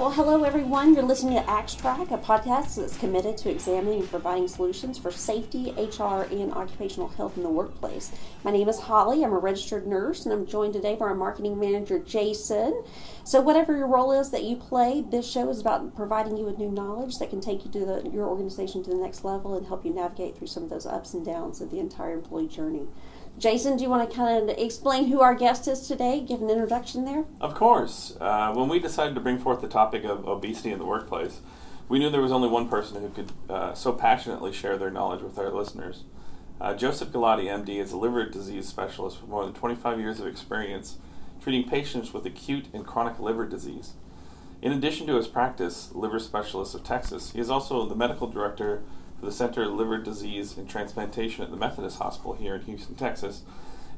Right, well, hello everyone. You're listening to Axe Track, a podcast that's committed to examining and providing solutions for safety, HR, and occupational health in the workplace. My name is Holly. I'm a registered nurse, and I'm joined today by our marketing manager, Jason. So, whatever your role is that you play, this show is about providing you with new knowledge that can take you to the, your organization to the next level and help you navigate through some of those ups and downs of the entire employee journey. Jason, do you want to kind of explain who our guest is today? Give an introduction there. Of course. Uh, when we decided to bring forth the topic of obesity in the workplace, we knew there was only one person who could uh, so passionately share their knowledge with our listeners. Uh, Joseph Galati, MD, is a liver disease specialist with more than 25 years of experience treating patients with acute and chronic liver disease. In addition to his practice, liver specialist of Texas, he is also the medical director for the Center of Liver Disease and Transplantation at the Methodist Hospital here in Houston, Texas,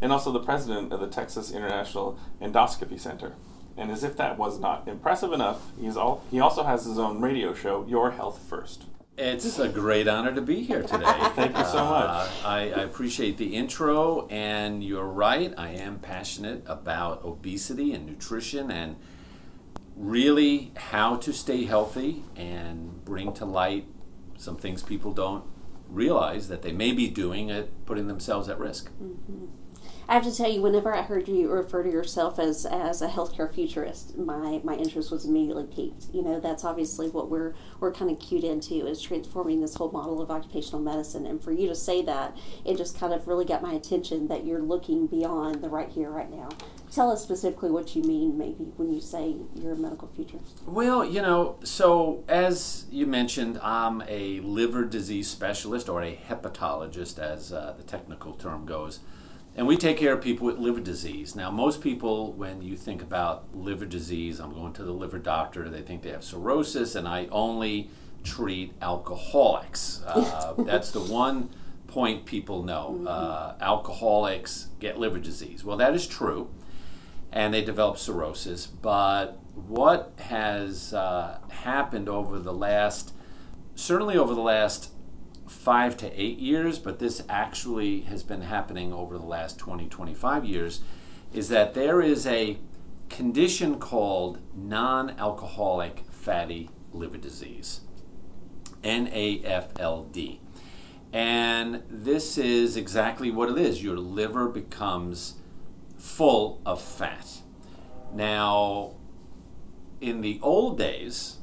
and also the president of the Texas International Endoscopy Center. And as if that was not impressive enough, he's all, he also has his own radio show, Your Health First. It's a great honor to be here today. Thank you so much. Uh, I, I, appreciate the intro, and you're right. I am passionate about obesity and nutrition and really how to stay healthy and bring to light some things people don't realize that they may be doing at putting themselves at risk. Mm-hmm. I have to tell you, whenever I heard you refer to yourself as as a healthcare futurist, my my interest was immediately piqued. You know, that's obviously what we're we're kind of cued into is transforming this whole model of occupational medicine. And for you to say that, it just kind of really got my attention that you're looking beyond the right here, right now. Tell us specifically what you mean, maybe, when you say you're a medical futurist. Well, you know, so as you mentioned, I'm a liver disease specialist or a hepatologist, as uh, the technical term goes. And we take care of people with liver disease. Now, most people, when you think about liver disease, I'm going to the liver doctor, they think they have cirrhosis, and I only treat alcoholics. Uh, that's the one point people know. Mm-hmm. Uh, alcoholics get liver disease. Well, that is true, and they develop cirrhosis. But what has uh, happened over the last, certainly over the last five to eight years, but this actually has been happening over the last 20, 25 years, is that there is a condition called non alcoholic fatty liver disease, NAFLD. And this is exactly what it is. Your liver becomes full of fat. Now, in the old days,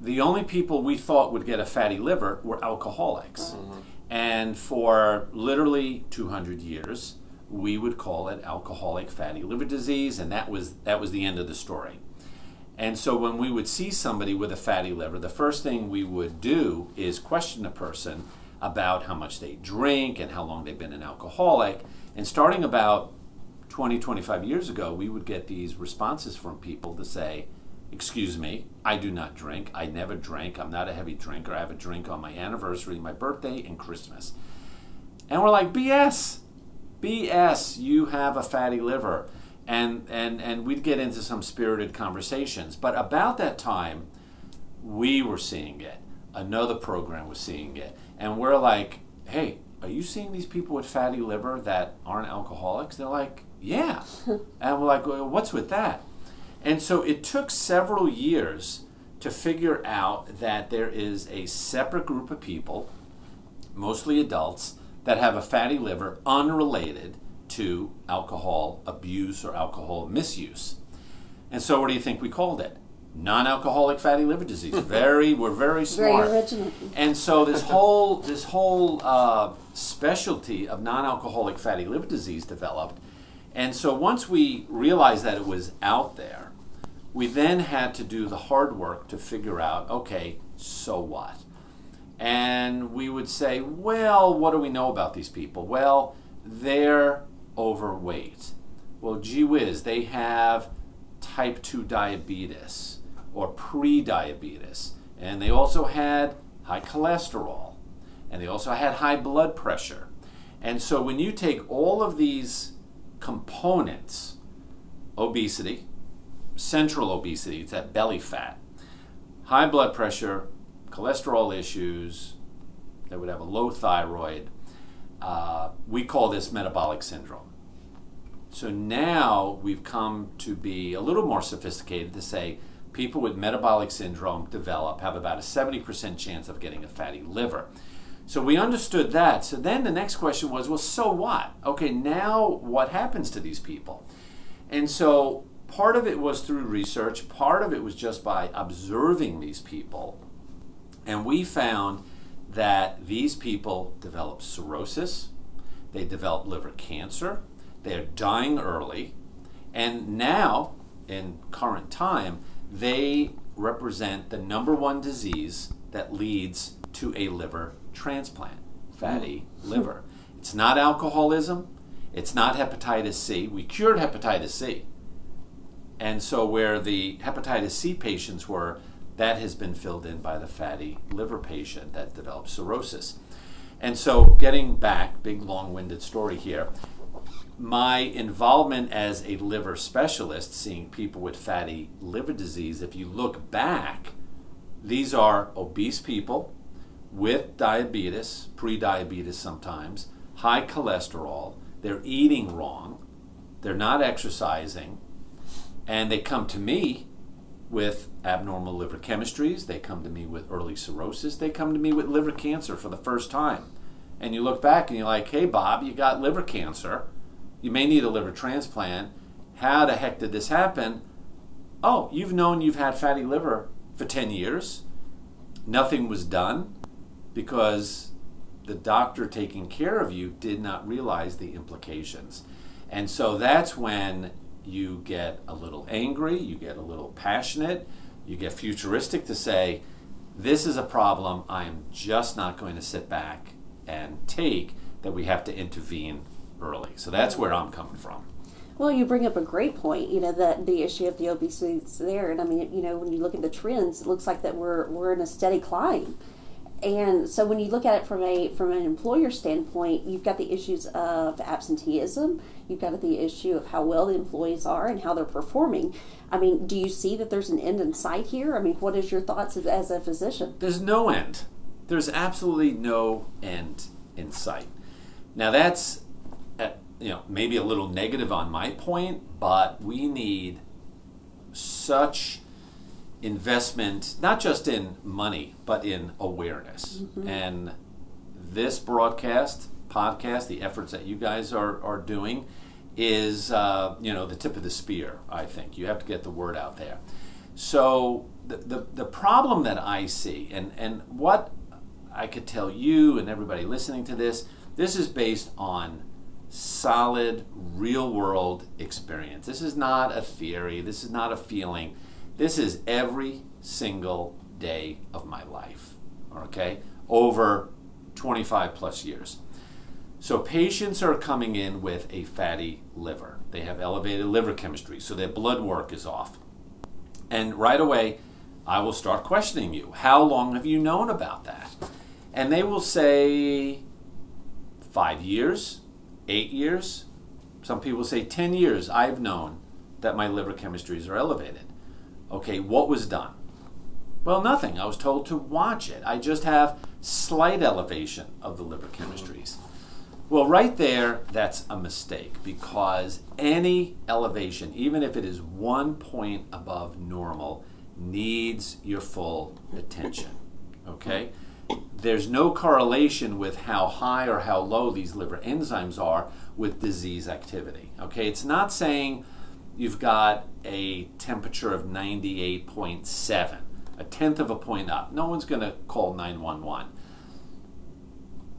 the only people we thought would get a fatty liver were alcoholics. Mm-hmm. And for literally 200 years, we would call it alcoholic fatty liver disease, and that was, that was the end of the story. And so when we would see somebody with a fatty liver, the first thing we would do is question the person about how much they drink and how long they've been an alcoholic. And starting about 20, 25 years ago, we would get these responses from people to say, Excuse me, I do not drink. I never drank. I'm not a heavy drinker. I have a drink on my anniversary, my birthday, and Christmas. And we're like, BS. BS, you have a fatty liver. And, and, and we'd get into some spirited conversations. But about that time, we were seeing it. Another program was seeing it. And we're like, hey, are you seeing these people with fatty liver that aren't alcoholics? They're like, yeah. and we're like, well, what's with that? And so it took several years to figure out that there is a separate group of people, mostly adults, that have a fatty liver unrelated to alcohol abuse or alcohol misuse. And so what do you think we called it? Non-alcoholic fatty liver disease. Very, we're very smart. Very original. And so this whole this whole uh, specialty of non-alcoholic fatty liver disease developed. And so once we realized that it was out there, we then had to do the hard work to figure out okay, so what? And we would say, well, what do we know about these people? Well, they're overweight. Well, gee whiz, they have type 2 diabetes or pre diabetes. And they also had high cholesterol. And they also had high blood pressure. And so when you take all of these components, obesity, central obesity, it's that belly fat, high blood pressure, cholesterol issues, they would have a low thyroid. Uh, we call this metabolic syndrome. So now we've come to be a little more sophisticated to say people with metabolic syndrome develop have about a 70% chance of getting a fatty liver. So we understood that. So then the next question was, well, so what? Okay, now what happens to these people? And so part of it was through research, part of it was just by observing these people. And we found that these people develop cirrhosis, they develop liver cancer, they're dying early, and now, in current time, they represent the number one disease that leads to a liver transplant fatty liver. It's not alcoholism, it's not hepatitis C. We cured hepatitis C. And so, where the hepatitis C patients were, that has been filled in by the fatty liver patient that developed cirrhosis. And so, getting back, big long winded story here, my involvement as a liver specialist, seeing people with fatty liver disease, if you look back, these are obese people with diabetes, pre-diabetes sometimes, high cholesterol, they're eating wrong, they're not exercising, and they come to me with abnormal liver chemistries, they come to me with early cirrhosis, they come to me with liver cancer for the first time. And you look back and you're like, hey, Bob, you got liver cancer. You may need a liver transplant. How the heck did this happen? Oh, you've known you've had fatty liver for 10 years. Nothing was done because the doctor taking care of you did not realize the implications. And so that's when you get a little angry, you get a little passionate, you get futuristic to say, this is a problem I am just not going to sit back and take, that we have to intervene early. So that's where I'm coming from. Well, you bring up a great point. You know that the issue of the obesity is there, and I mean, you know, when you look at the trends, it looks like that we're we're in a steady climb. And so when you look at it from a from an employer standpoint, you've got the issues of absenteeism, you've got the issue of how well the employees are and how they're performing. I mean, do you see that there's an end in sight here? I mean, what is your thoughts as, a physician? There's no end. There's absolutely no end in sight. Now that's uh, you know maybe a little negative on my point, but we need such investment, not just in money, but in awareness. Mm-hmm. And this broadcast, podcast, the efforts that you guys are, are doing is, uh, you know, the tip of the spear, I think. You have to get the word out there. So the, the, the problem that I see, and, and what I could tell you and everybody listening to this, this is based on solid, real world experience. This is not a theory, this is not a feeling this is every single day of my life, okay? Over 25 plus years. So patients are coming in with a fatty liver. They have elevated liver chemistry, so their blood work is off. And right away, I will start questioning you. How long have you known about that? And they will say five years, eight years. Some people say 10 years. I've known that my liver chemistries are elevated. Okay, what was done? Well, nothing. I was told to watch it. I just have slight elevation of the liver mm-hmm. chemistries. Well, right there, that's a mistake because any elevation, even if it is one point above normal, needs your full attention. Okay? There's no correlation with how high or how low these liver enzymes are with disease activity. Okay? It's not saying you've got a temperature of 98.7, a tenth of a point up. No one's going to call 911.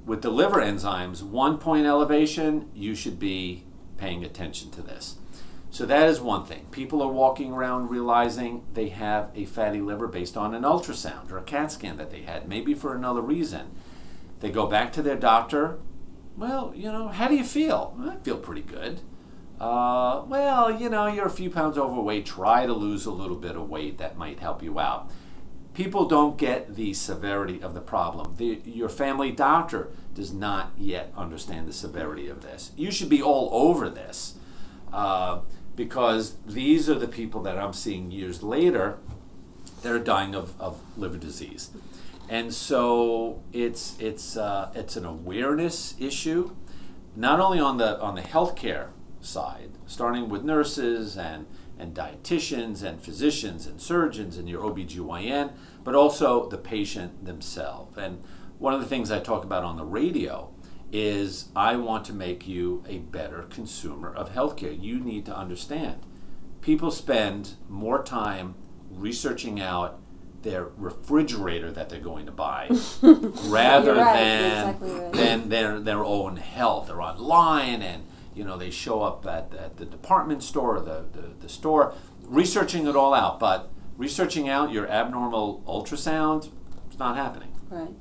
With the liver enzymes, one point elevation, you should be paying attention to this. So that is one thing. People are walking around realizing they have a fatty liver based on an ultrasound or a CAT scan that they had, maybe for another reason. They go back to their doctor. Well, you know, how do you feel? I feel pretty good. Uh, well, you know, you're a few pounds overweight. Try to lose a little bit of weight. That might help you out. People don't get the severity of the problem. The, your family doctor does not yet understand the severity of this. You should be all over this uh, because these are the people that I'm seeing years later that are dying of, of liver disease. And so it's, it's, uh, it's an awareness issue, not only on the, on the healthcare side, starting with nurses and, and dietitians and physicians and surgeons and your OBGYN, but also the patient themselves. And one of the things I talk about on the radio is I want to make you a better consumer of healthcare. You need to understand. People spend more time researching out their refrigerator that they're going to buy rather right, than exactly right. than their their own health. They're online and you know they show up at, at the department store or the, the, the store researching it all out, but researching out your abnormal ultrasound, it's not happening. Right.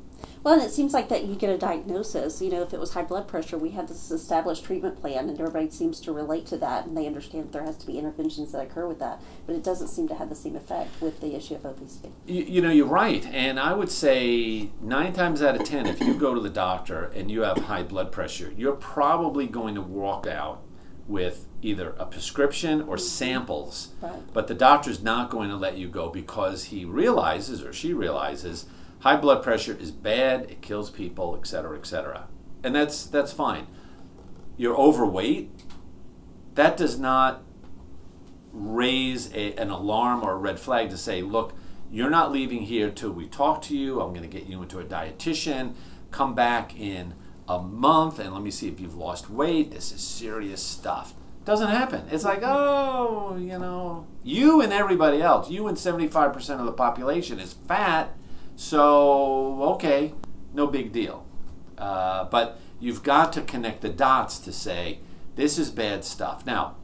Well, and it seems like that you get a diagnosis. You know, if it was high blood pressure, we have this established treatment plan, and everybody seems to relate to that, and they understand that there has to be interventions that occur with that. But it doesn't seem to have the same effect with the issue of obesity. You, you know, you're right. And I would say nine times out of ten, if you go to the doctor and you have high blood pressure, you're probably going to walk out with either a prescription or samples. Right. But the doctor's not going to let you go because he realizes or she realizes high blood pressure is bad, it kills people, et cetera, et cetera. And that's, that's fine. You're overweight, that does not raise a, an alarm or a red flag to say, look, you're not leaving here till we talk to you. I'm going to get you into a dietitian. Come back in a month and let me see if you've lost weight. This is serious stuff. Doesn't happen. It's like, oh, you know, you and everybody else, you and 75% of the population is fat, so okay, no big deal. Uh, but you've got to connect the dots to say, this is bad stuff. Now,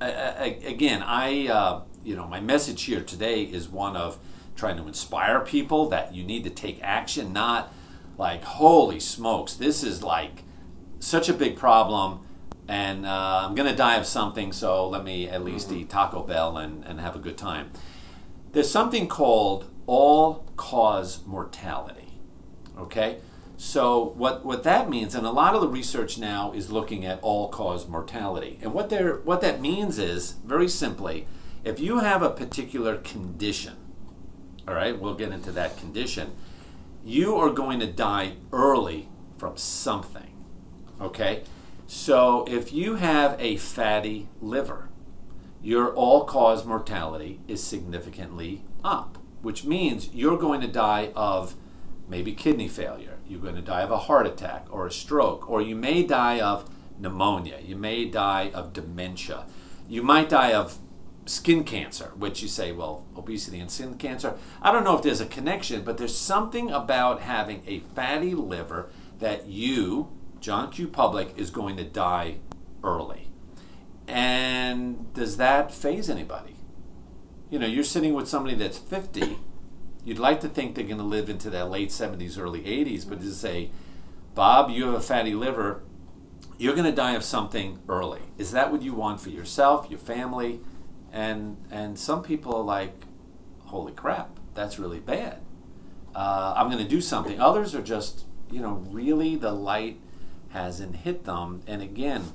again, I, uh, you know, my message here today is one of trying to inspire people that you need to take action, not like, holy smokes, this is like such a big problem, and uh, I'm going to die of something, so let me at least eat Taco Bell and, and have a good time. There's something called all cause mortality. Okay? So what, what that means, and a lot of the research now is looking at all cause mortality. And what they're what that means is, very simply, if you have a particular condition, all right, we'll get into that condition, you are going to die early from something. Okay? So if you have a fatty liver, your all cause mortality is significantly up, which means you're going to die of maybe kidney failure, you're going to die of a heart attack or a stroke, or you may die of pneumonia, you may die of dementia, you might die of skin cancer, which you say, well, obesity and skin cancer. I don't know if there's a connection, but there's something about having a fatty liver that you, John Q. Public, is going to die early. And does that phase anybody? You know, you're sitting with somebody that's 50. You'd like to think they're going to live into their late 70s, early 80s, but to say, Bob, you have a fatty liver, you're going to die of something early. Is that what you want for yourself, your family? And and some people are like, holy crap, that's really bad. Uh, I'm going to do something. Others are just, you know, really the light hasn't hit them. And again,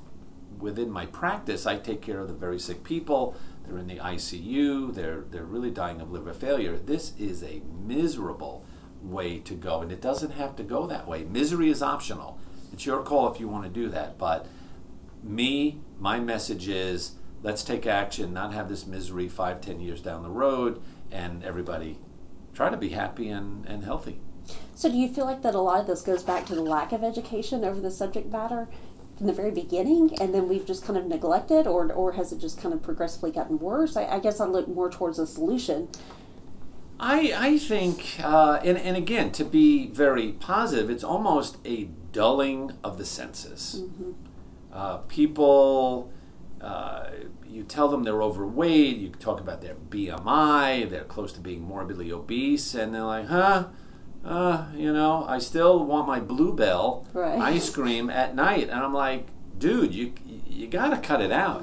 within my practice, I take care of the very sick people. They're in the ICU. They're they're really dying of liver failure. This is a miserable way to go, and it doesn't have to go that way. Misery is optional. It's your call if you want to do that. But me, my message is let's take action, not have this misery five, ten years down the road, and everybody try to be happy and, and healthy. So, do you feel like that a lot of this goes back to the lack of education over the subject matter from the very beginning, and then we've just kind of neglected, or or has it just kind of progressively gotten worse? I, I guess I look more towards a solution. I, I think, uh, and, and again, to be very positive, it's almost a dulling of the senses. Uh, people, uh, you tell them they're overweight, you talk about their BMI, they're close to being morbidly obese, and they're like, huh? Uh, you know, I still want my Blue Bell Right. ice cream at night, and I'm like, dude, you you got to cut it out.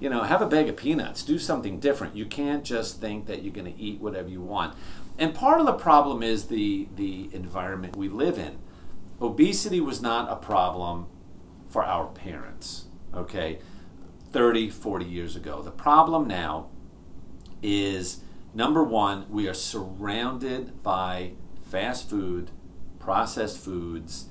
You know, have a bag of peanuts. Do something different. You can't just think that you're to eat whatever you want. And part of the problem is the the environment we live in. Obesity was not a problem for our parents. Okay, 30, 40 years ago. The problem now is number one, we are surrounded by fast food, processed foods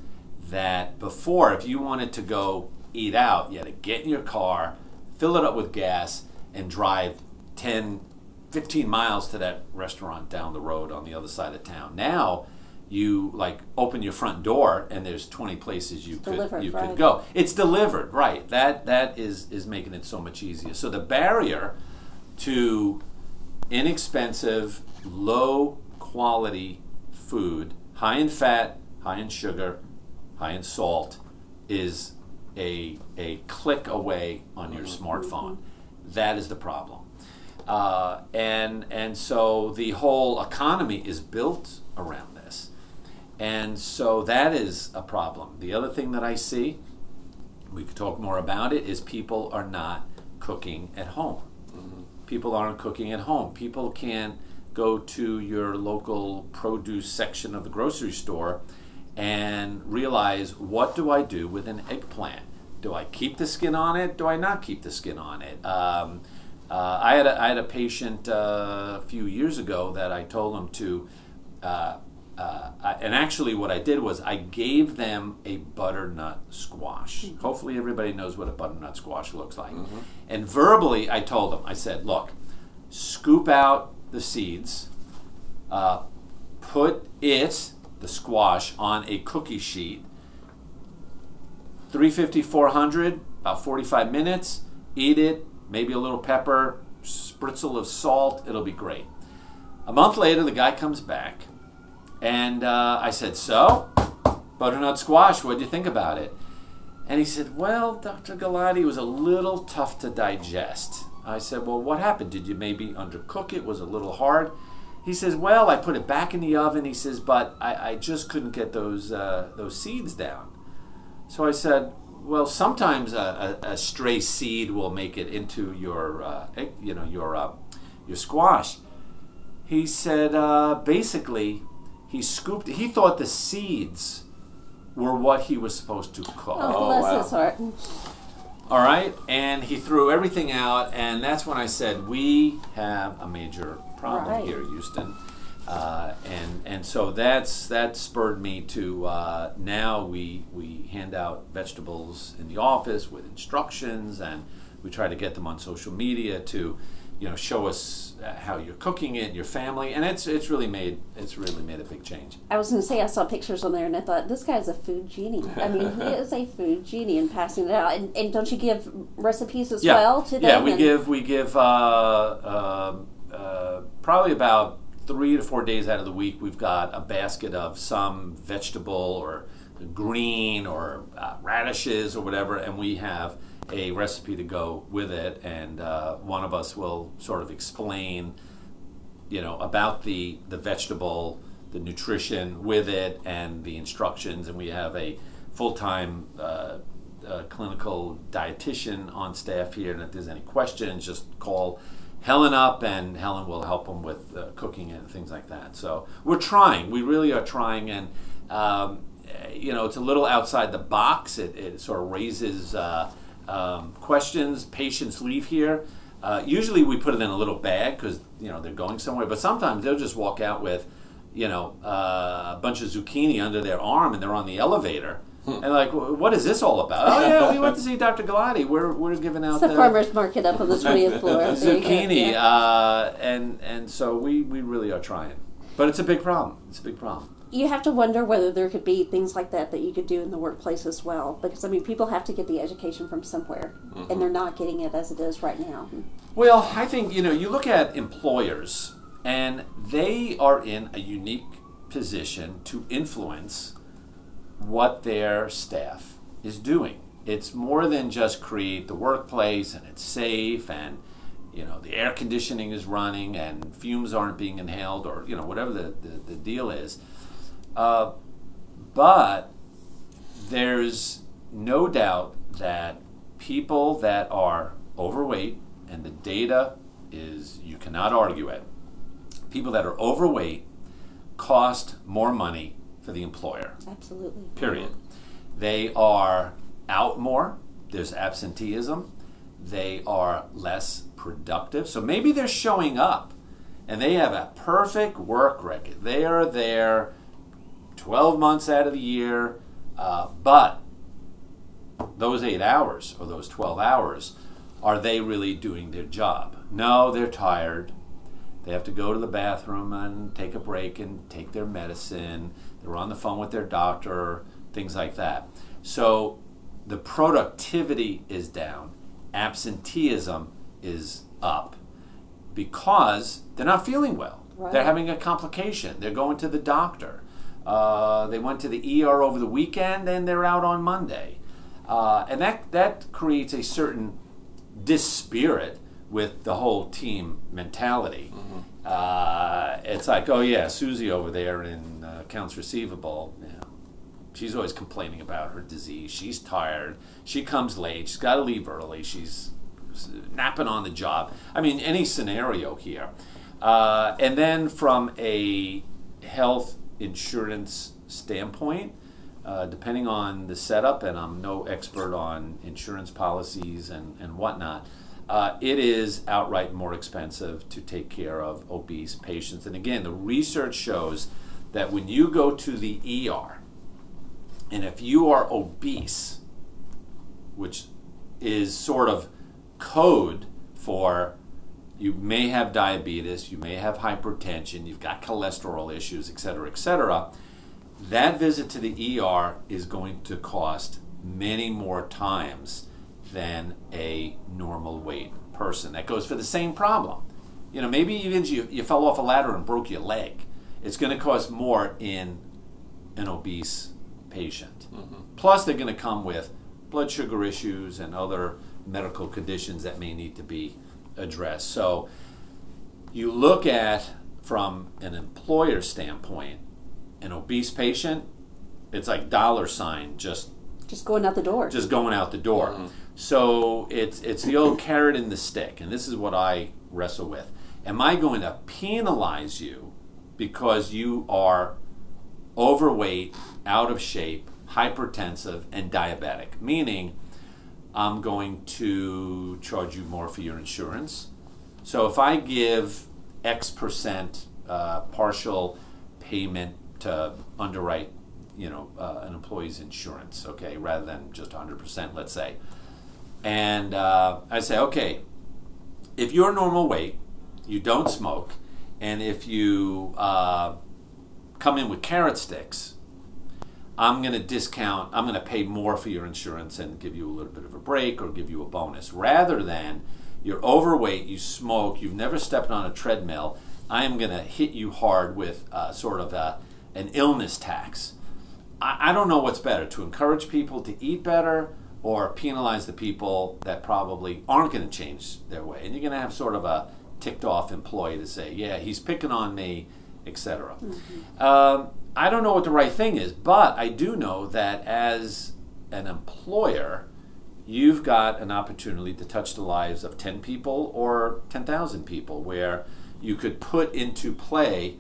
that before, if you wanted to go eat out, you had to get in your car, fill it up with gas, and drive 10, 15 miles to that restaurant down the road on the other side of town. Now, you like open your front door and there's 20 places you could you right. could go. It's delivered, right? That that is is making it so much easier. So the barrier to inexpensive, low quality food, high in fat, high in sugar, high in salt, is a, a click away on your smartphone. That is the problem. Uh, and, and so the whole economy is built around this. And so that is a problem. The other thing that I see, we could talk more about it, is people are not cooking at home people aren't cooking at home. People can't go to your local produce section of the grocery store and realize what do I do with an eggplant? Do I keep the skin on it? Do I not keep the skin on it? Um, uh, I, had a, I had a patient uh, a few years ago that I told him to, uh, uh, I, and actually what I did was I gave them a butternut squash. Hopefully everybody knows what a butternut squash looks like. And verbally I told them, I said, look, scoop out the seeds, uh, put it, the squash, on a cookie sheet, 350, 400, about 45 minutes, eat it, maybe a little pepper, spritzel of salt, it'll be great. A month later, the guy comes back, and uh, I said, So, butternut squash, what'd you think about it? And he said, Well, Dr. Galati, was a little tough to digest. I said, Well, what happened? Did you maybe undercook it? Was it a little hard? He says, Well, I put it back in the oven. He says, But I, I just couldn't get those, uh, those seeds down. So I said, Well, sometimes a, a, a stray seed will make it into your, uh, you know, your, uh, your squash. He said, uh, basically, he scooped. He thought the seeds were what he was supposed to cook. Oh, Oh, bless wow. his heart. All right, and he threw everything out, and that's when I said we have a major problem Right. here, Houston, uh, and and so that's that spurred me to uh, now we we hand out vegetables in the office with instructions, and we try to get them on social media to, you know, show us how you're cooking it, your family, and it's it's really made it's really made a big change. I was going to say I saw pictures on there and I thought this guy's a food genie. I mean, he is a food genie in passing it out. And, and don't you give recipes as well to them? Yeah, we And- give we give uh, uh, uh, probably about three to four days out of the week. We've got a basket of some vegetable or green or uh, radishes or whatever, and we have a recipe to go with it. And uh, one of us will sort of explain you know about the the vegetable the nutrition with it and the instructions. And we have a full-time uh, uh, clinical dietitian on staff here and if there's any questions just call helen up and helen will help them with uh, cooking and things like that. So we're trying. We really are trying and um, you know it's a little outside the box. It, it sort of raises uh, um, questions patients leave here uh, usually we put it in a little bag because you know they're going somewhere, but sometimes they'll just walk out with, you know, uh, a bunch of zucchini under their arm and they're on the elevator. And like, what is this all about? Oh yeah, we went to see Dr. Galati. We're we're giving out It's the the farmer's market up on the 20th floor. There you go. zucchini, Yeah. uh, and and so we we really are trying, but it's a big problem. It's a big problem. You have to wonder whether there could be things like that that you could do in the workplace as well. Because, I mean, people have to get the education from somewhere, and mm-hmm. they're not getting it as it is right now. Well, I think you know you look at employers, and they are in a unique position to influence what their staff is doing. It's more than just create the workplace and it's safe and you know the air conditioning is running and fumes aren't being inhaled or you know whatever the, the, the deal is. Uh, but there's no doubt that people that are overweight, and the data is you cannot argue it, people that are overweight cost more money for the employer, Absolutely. period. They are out more, there's absenteeism, they are less productive. So maybe they're showing up and they have a perfect work record. They are there 12 months out of the year, uh, but those eight hours or those 12 hours are they really doing their job? No, they're tired. They have to go to the bathroom and take a break and take their medicine. They're on the phone with their doctor, things like that. So the productivity is down, absenteeism is up because they're not feeling well. Right. They're having a complication. They're going to the doctor. Uh, they went to the ER over the weekend and they're out on Monday. Uh, and that, that creates a certain dispirit with the whole team mentality. Uh, it's like, oh yeah, Susie over there in uh, accounts receivable. You know, she's always complaining about her disease. She's tired. She comes late. She's got to leave early. She's napping on the job. I mean, any scenario here. Uh, and then from a health insurance standpoint, uh, depending on the setup, and I'm no expert on insurance policies and, and whatnot, uh, it is outright more expensive to take care of obese patients. And again, the research shows that when you go to the ER, and if you are obese, which is sort of code for you may have diabetes, you may have hypertension, you've got cholesterol issues, et cetera, et cetera, that visit to the ER is going to cost many more times than a normal weight person. That goes for the same problem. You know, maybe even you, you fell off a ladder and broke your leg. It's going to cost more in an obese patient. Plus, they're going to come with blood sugar issues and other medical conditions that may need to be addressed. So, you look at from an employer standpoint, an obese patient, it's like dollar sign just Just going out the door. just going out the door. Mm-hmm. So it's it's the old carrot and the stick, and this is what I wrestle with. Am I going to penalize you because you are overweight, out of shape, hypertensive, and diabetic? Meaning, I'm going to charge you more for your insurance. So if I give X percent uh, partial payment to underwrite, you know, uh, an employee's insurance, okay, rather than just 100%, let's say, and uh, I say, okay, if you're normal weight, you don't smoke, and if you uh, come in with carrot sticks, I'm going to discount, I'm going to pay more for your insurance and give you a little bit of a break or give you a bonus. Rather than you're overweight, you smoke, you've never stepped on a treadmill, I am going to hit you hard with uh, sort of a, an illness tax. I, I don't know what's better to encourage people to eat better or penalize the people that probably aren't going to change their way. And you're going to have sort of a ticked off employee to say, yeah, he's picking on me, etc. Um, I don't know what the right thing is, but I do know that as an employer, you've got an opportunity to touch the lives of 10 people or 10,000 people where you could put into play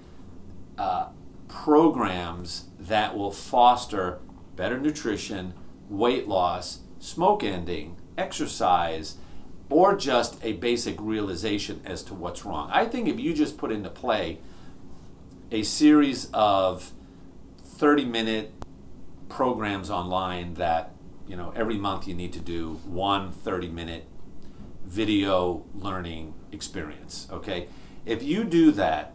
uh, programs that will foster better nutrition, weight loss, smoke ending, exercise, or just a basic realization as to what's wrong. I think if you just put into play a series of 30 minute programs online that you know every month you need to do one 30 minute video learning experience okay? If you do that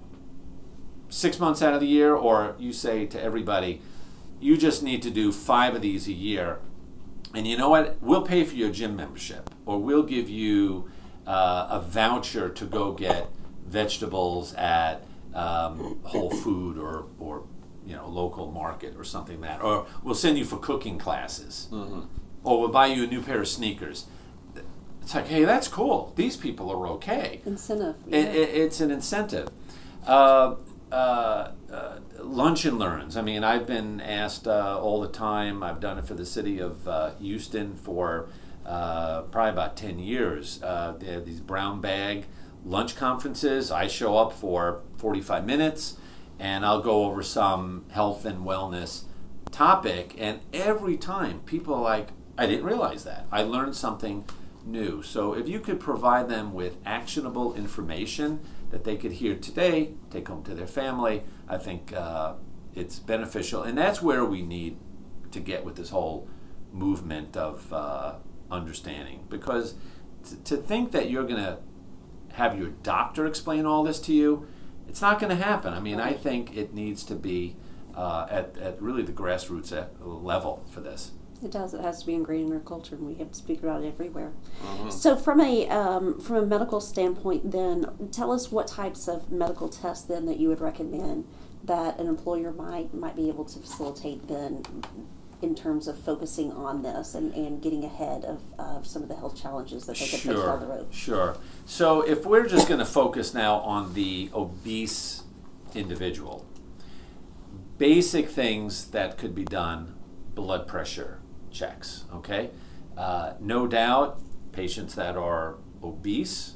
six months out of the year or you say to everybody you just need to do five of these a year and you know what? We'll pay for your gym membership or we'll give you uh, a voucher to go get vegetables at um, whole food or, or you know local market or something like that or we'll send you for cooking classes or we'll buy you a new pair of sneakers it's like hey that's cool these people are okay Incentive. it, it, it's an incentive. Uh, uh, uh, lunch and learns. I mean, I've been asked uh, all the time. I've done it for the city of uh, Houston for uh, probably about 10 years. Uh, they have these brown bag lunch conferences. I show up for 45 minutes and I'll go over some health and wellness topic. And every time people are like, I didn't realize that. I learned something new. So if you could provide them with actionable information that they could hear today, take home to their family, I think uh, it's beneficial. And that's where we need to get with this whole movement of uh, understanding because to think that you're going to have your doctor explain all this to you, it's not going to happen. I mean, I think it needs to be uh, at, at really the grassroots level for this. It does. It has to be ingrained in our culture, and we have to speak about it everywhere. So, from a um, from a medical standpoint, then tell us what types of medical tests then that you would recommend that an employer might might be able to facilitate then in terms of focusing on this and, and getting ahead of, of some of the health challenges that they could face down the road. Sure. So if we're just going to focus now on the obese individual, basic things that could be done blood pressure checks, okay? Uh, no doubt, patients that are obese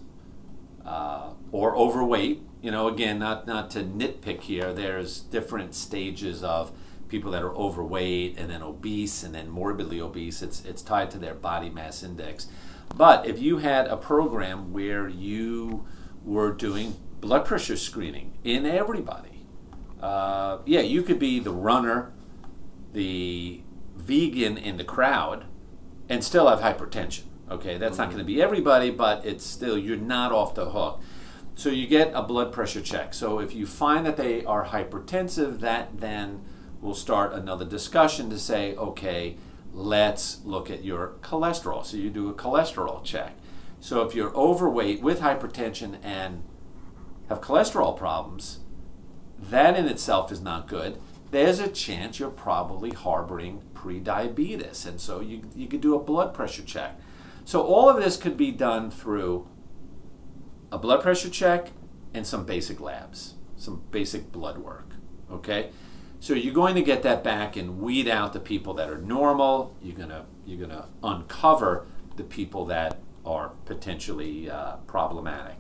uh, or overweight, you know, again, not, not to nitpick here, there's different stages of people that are overweight and then obese and then morbidly obese. It's, it's tied to their body mass index. But if you had a program where you were doing blood pressure screening in everybody, uh, yeah, you could be the runner, the vegan in the crowd, and still have hypertension. Okay, that's mm-hmm. not going to be everybody, but it's still, you're not off the hook. So you get a blood pressure check. So if you find that they are hypertensive, that then will start another discussion to say, okay, let's look at your cholesterol. So you do a cholesterol check. So if you're overweight with hypertension and have cholesterol problems, that in itself is not good. There's a chance you're probably harboring prediabetes, and so you, you could do a blood pressure check. So all of this could be done through a blood pressure check and some basic labs, some basic blood work. Okay? So you're going to get that back and weed out the people that are normal. You're gonna you're gonna uncover the people that are potentially uh, problematic.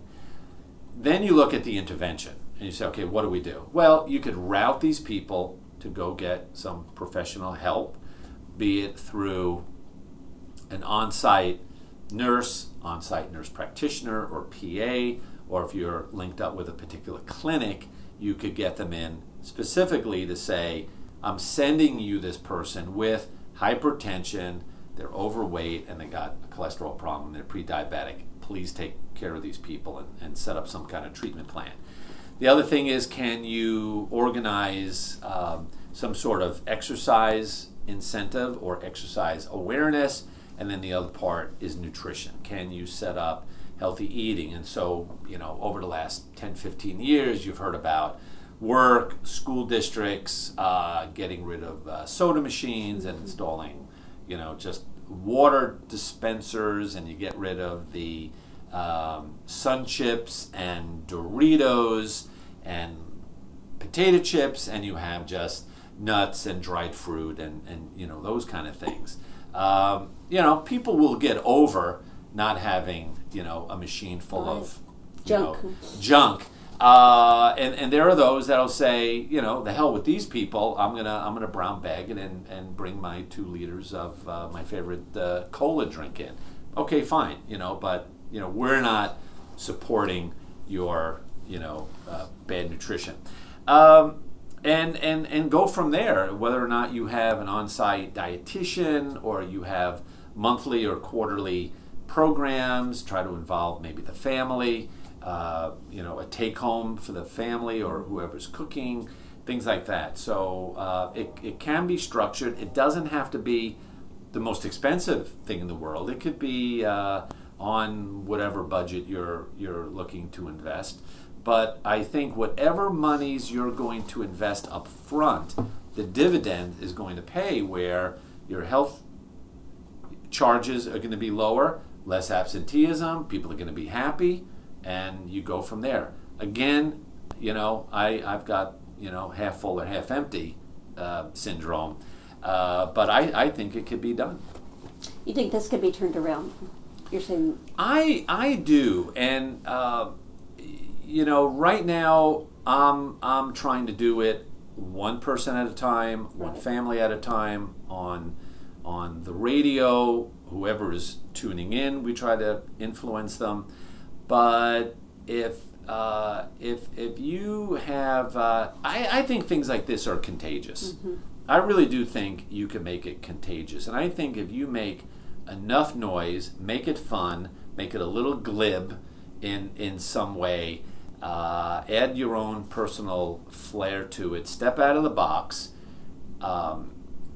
Then you look at the intervention and you say, okay, what do we do? Well, you could route these people to go get some professional help, be it through an on-site nurse, on-site nurse practitioner, or PA, or if you're linked up with a particular clinic, you could get them in specifically to say, I'm sending you this person with hypertension, they're overweight, and they got a cholesterol problem, they're pre diabetic. Please take care of these people and, and, set up some kind of treatment plan. The other thing is, can you organize um, some sort of exercise incentive or exercise awareness? And then the other part is nutrition. Can you set up healthy eating? And so, you know, over the last 10, 15 years, you've heard about work, school districts uh, getting rid of uh, soda machines and installing, you know, just water dispensers, and you get rid of the um, SunChips and Doritos and potato chips, and you have just nuts and dried fruit and, and you know those kind of things. Um, you know, people will get over not having you know a machine full of junk. Know, junk uh, and, and there are those that'll say, you know, the hell with these people. I'm gonna I'm gonna brown bag it and, and bring my two liters of uh, my favorite uh, cola drink in. Okay, fine, you know, but you know we're not supporting your you know uh, bad nutrition. Um, and, and, and go from there, whether or not you have an on site dietitian or you have monthly or quarterly programs, try to involve maybe the family uh, you know, a take home for the family or whoever's cooking, things like that. So uh, it, it can be structured. It doesn't have to be the most expensive thing in the world. It could be uh, on whatever budget you're you're looking to invest. But I think whatever monies you're going to invest up front, the dividend is going to pay where your health charges are going to be lower, less absenteeism, people are going to be happy and you go from there. Again, you know, I, I've got, you know, half full or half empty uh, syndrome, uh, but I, I think it could be done. You think this could be turned around? You're saying? I, I do. And, uh, you know, right now I'm, I'm trying to do it one person at a time, one right. family at a time on, on the radio, whoever is tuning in, we try to influence them. But if uh, if if you have, uh, I, I think things like this are contagious. Mm-hmm. I really do think you can make it contagious, and I think if you make enough noise, make it fun, make it a little glib in in some way. Uh, add your own personal flair to it. Step out of the box. Um,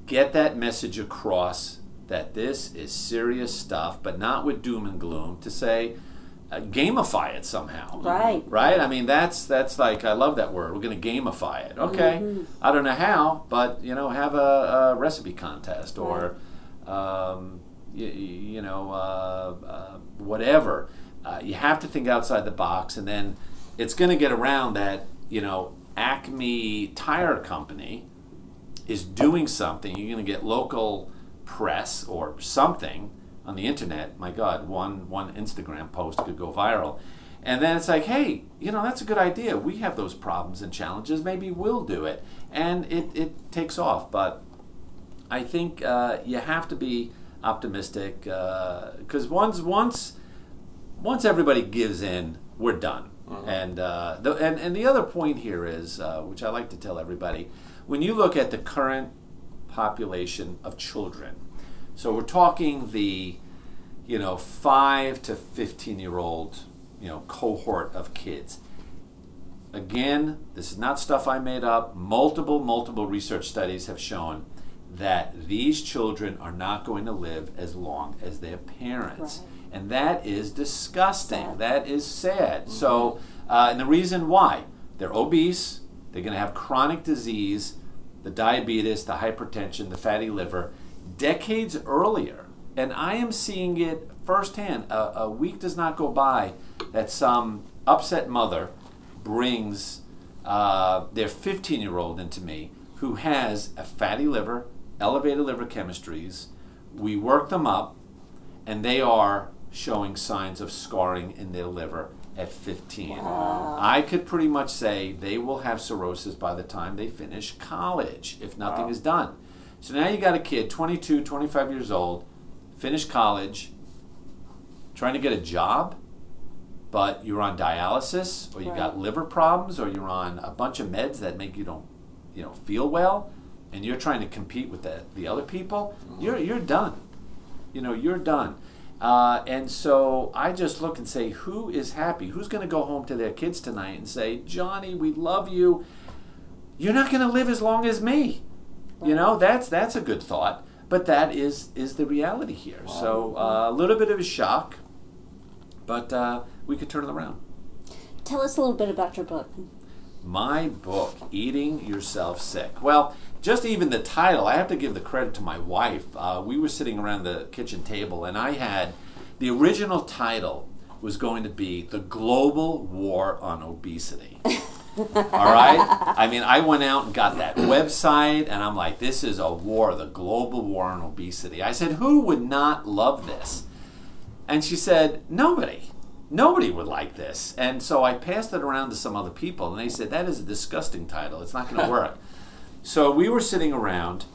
get that message across that this is serious stuff, but not with doom and gloom. To say, gamify it somehow. Right. Right. I mean, that's that's like I love that word. We're going to gamify it. Okay. I don't know how, but you know, have a, a recipe contest or, um, you, you know, uh, uh, whatever. Uh, you have to think outside the box, and then it's going to get around that. You know, Acme Tire Company is doing something. You're going to get local press or something on the internet. My God, one one Instagram post could go viral. And then it's like, hey, you know, that's a good idea. We have those problems and challenges. Maybe we'll do it. And it, it takes off. But I think uh, you have to be optimistic because once, once, once everybody gives in, we're done. And, uh, the, and, and the other point here is, uh, which I like to tell everybody, when you look at the current population of children, so we're talking the, you know, five to fifteen year old, you know, cohort of kids. Again, this is not stuff I made up. Multiple, multiple research studies have shown that these children are not going to live as long as their parents. Right. And that is disgusting. Sad. That is sad. So, uh, and the reason why they're obese, they're going to have chronic disease, the diabetes, the hypertension, the fatty liver, decades earlier. And I am seeing it firsthand. A, a week does not go by that some upset mother brings uh, their 15 year old into me who has a fatty liver, elevated liver chemistries. We work them up, and they are showing signs of scarring in their liver at 15. I could pretty much say they will have cirrhosis by the time they finish college if nothing is done. So now you got a kid, 22, 25 years old, finished college, trying to get a job, but you're on dialysis, or you Right. got liver problems, or you're on a bunch of meds that make you don't, you know, feel well, and you're trying to compete with the, the other people, you're, you're done. You know, you're done. Uh, and so I just look and say, who is happy? Who's going to go home to their kids tonight and say, Johnny, we love you. You're not going to live as long as me. You know, that's that's a good thought. But that is is the reality here. So uh, a little bit of a shock, but uh, we could turn it around. Tell us a little bit about your book. My book, Eating Yourself Sick. Well, just even the title, I have to give the credit to my wife. Uh, we were sitting around the kitchen table, and I had the original title was going to be The Global War on Obesity. All right? I mean, I went out and got that website, and I'm like, this is a war, the global war on obesity. I said, who would not love this? And she said, nobody. Nobody would like this. And so I passed it around to some other people, and they said, that is a disgusting title. It's not going to work. so we were sitting around,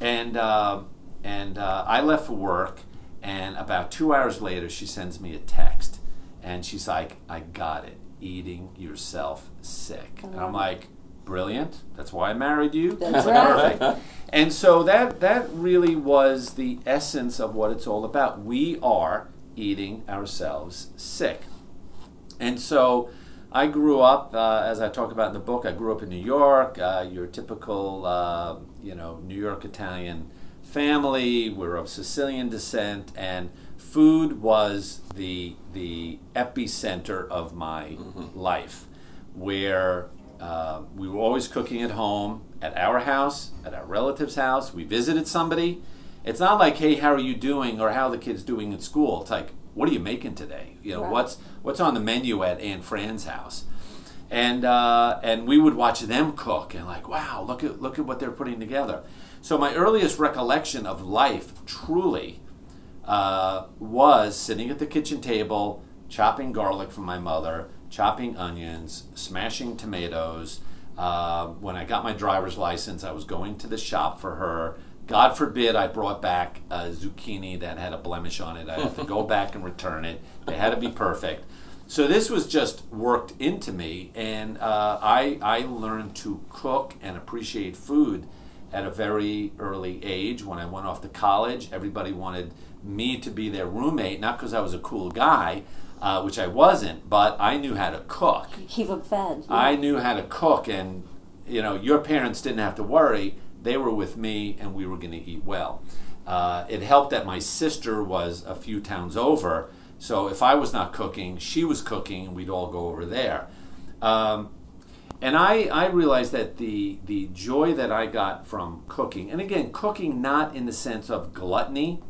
and, uh, and uh, I left for work, and about two hours later, she sends me a text, and she's like, I got it. Eating yourself sick. And I'm like, brilliant. That's why I married you. That's right. Perfect. And so that that really was the essence of what it's all about. We are eating ourselves sick. And so I grew up, uh, as I talk about in the book, I grew up in New York, uh, your typical, uh, you know, New York Italian family. We're of Sicilian descent, and food was the, the epicenter of my life, where uh, we were always cooking at home, at our house, at our relative's house. We visited somebody. It's not like, hey, how are you doing, or how are the kids doing in school. It's like, what are you making today? You know, Right. what's what's on the menu at Aunt Fran's house? And uh, and we would watch them cook, and like, wow, look at look at what they're putting together. So my earliest recollection of life, truly, uh, was sitting at the kitchen table, chopping garlic for my mother, chopping onions, smashing tomatoes. Uh, when I got my driver's license, I was going to the shop for her. God forbid I brought back a zucchini that had a blemish on it. I had to go back and return it. They had to be perfect. So this was just worked into me, and uh, I I learned to cook and appreciate food at a very early age. When I went off to college, everybody wanted me to be their roommate, not because I was a cool guy, uh, which I wasn't, but I knew how to cook. Keep them fed. I knew how to cook, and you know, your parents didn't have to worry. They were with me, and we were going to eat well. Uh, it helped that my sister was a few towns over, so if I was not cooking, she was cooking, and we'd all go over there. Um, and I, I realized that the the joy that I got from cooking, and again, cooking not in the sense of gluttony,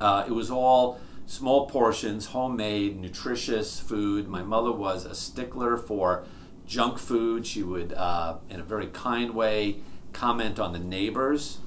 uh, it was all small portions, homemade, nutritious food. My mother was a stickler for junk food. She would, uh, in a very kind way, comment on the neighbors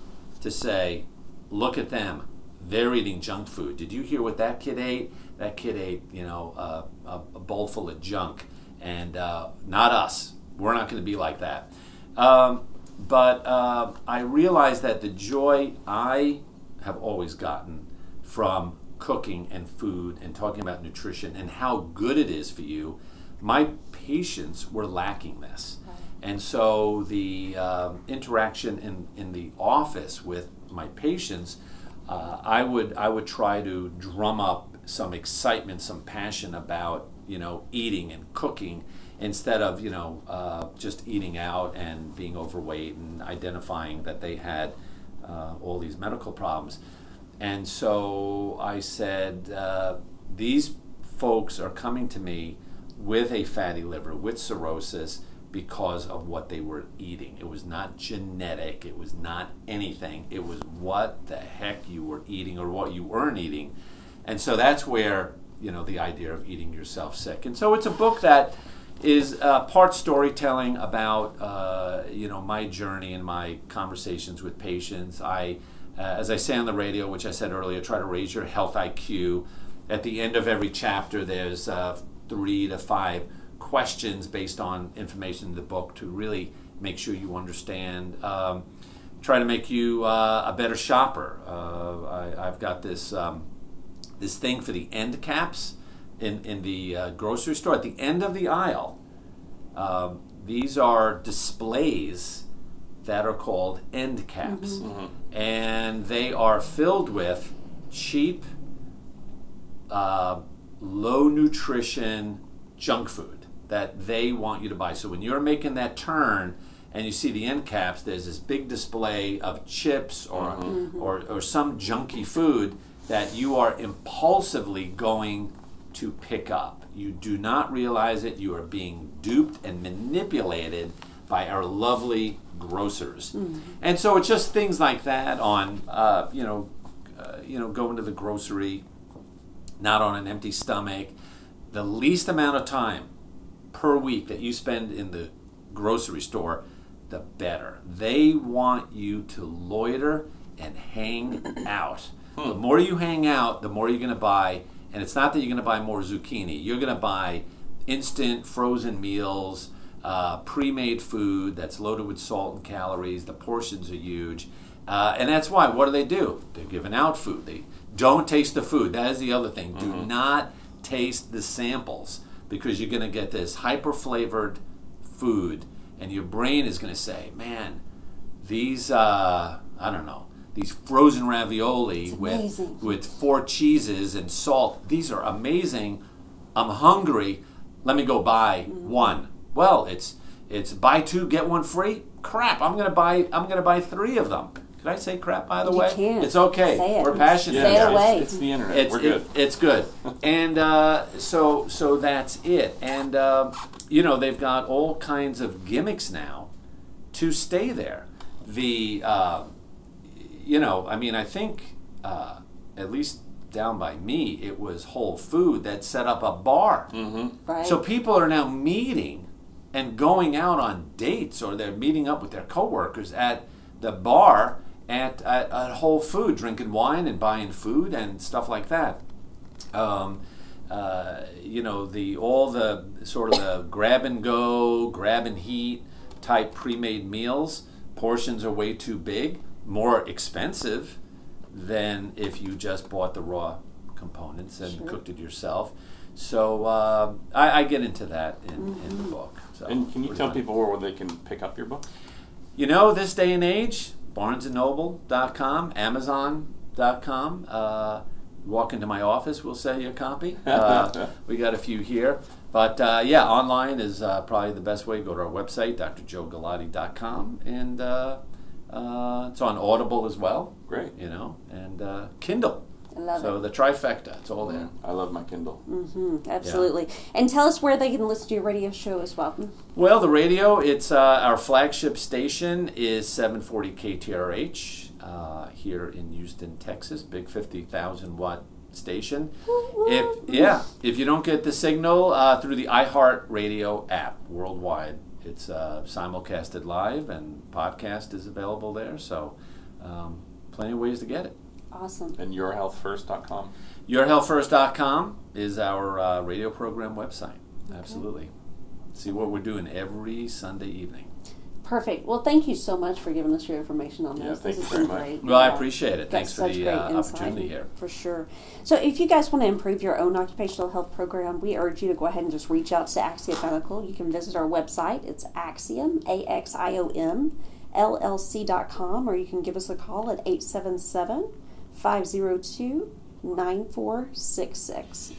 to say, "Look at them; they're eating junk food. Did you hear what that kid ate? That kid ate, you know, uh, a, a bowl full of junk, and uh, not us. We're not going to be like that." Um, but uh, I realized that the joy I have always gotten from cooking and food and talking about nutrition and how good it is for you, my patients were lacking this. And so the um, interaction in, in the office with my patients, uh, I would I would try to drum up some excitement, some passion about you know eating and cooking instead of you know uh, just eating out and being overweight and identifying that they had uh, all these medical problems. And so I said, uh, these folks are coming to me with a fatty liver, with cirrhosis, because of what they were eating. It was not genetic, it was not anything. It was what the heck you were eating or what you weren't eating. And so that's where, you know, the idea of eating yourself sick. And so it's a book that is uh, part storytelling about, uh, you know, my journey and my conversations with patients. I uh, as I say on the radio, which I said earlier, try to raise your health IQ. At the end of every chapter, there's uh, three to five questions based on information in the book to really make sure you understand. Um, try to make you uh, a better shopper. Uh, I, have got this um, this thing for the end caps in in the uh, grocery store at the end of the aisle. Um, these are displays that are called end caps. Mm-hmm. Mm-hmm. And they are filled with cheap, uh, low nutrition junk food that they want you to buy. So when you're making that turn and you see the end caps, there's this big display of chips or, mm-hmm. or, or some junky food that you are impulsively going to pick up. You do not realize it. You are being duped and manipulated by our lovely grocers. Mm-hmm. And so it's just things like that on, uh, you know, uh, you know, going to the grocery, not on an empty stomach. The least amount of time per week that you spend in the grocery store, the better. They want you to loiter and hang out. Hmm. The more you hang out, the more you're going to buy. And it's not that you're going to buy more zucchini. You're going to buy instant frozen meals uh, pre-made food that's loaded with salt and calories. The portions are huge, uh, and that's why. What do they do? They're giving out food. They don't taste the food. That is the other thing. Mm-hmm. Do not taste the samples because you're going to get this hyper flavored food, and your brain is going to say, "Man, these uh, I don't know." These frozen ravioli with with four cheeses and salt. These are amazing. I'm hungry. Let me go buy mm-hmm. one well, it's it's buy two get one free. Crap! I'm gonna buy I'm gonna buy three of them. Can I say crap by the you way? Can. It's okay. Say it. We're passionate. Say it away. It's, it's, the internet. It's, We're good. It, it's good. and uh, so so that's it. And uh, you know they've got all kinds of gimmicks now to stay there. The uh, you know I mean I think uh, at least down by me it was Whole Food that set up a bar. Mm-hmm. Right. So people are now meeting and going out on dates or they're meeting up with their coworkers at the bar at, at, at Whole Food, drinking wine and buying food and stuff like that. Um, uh, you know, the all the sort of the grab and go, grab and heat type pre-made meals. Portions are way too big, more expensive than if you just bought the raw components and sure. cooked it yourself. So uh, I, I, get into that in, mm-hmm. in the mm-hmm. book. So and can you tell people where they can pick up your book? You know, this day and age, barnesandnoble.com, amazon.com. Uh, walk into my office, we'll sell you a copy. Uh, we got a few here. But uh, yeah, online is uh, probably the best way. Go to our website, drjoegalati.com, and uh, uh, it's on Audible as well. Great. You know, and uh, Kindle. I love so it. the trifecta, it's all there. I love my Kindle. hmm absolutely. And tell us where they can listen to your radio show as well. Well, the radio, it's uh, our flagship station is 740 KTRH uh, here in Houston, Texas. Big 50,000 watt station. If yeah, if you don't get the signal uh, through the iHeart Radio app worldwide, it's uh, simulcasted live and podcast is available there. So, um, plenty of ways to get it. Awesome. And yourhealthfirst.com. YourHealthFirst.com is our uh, radio program website. Absolutely. See what we're doing every Sunday evening. Perfect. Well, thank you so much for giving us your information on Yeah, this. thank this you has very been much. great. Well, I appreciate it. Got Thanks for the uh, opportunity here. For sure. So, if you guys want to improve your own occupational health program, we urge you to go ahead and just reach out to Axiom Medical. You can visit our website. It's Axiom, A X I O M, LLC.com, or you can give us a call at 877 502 9466.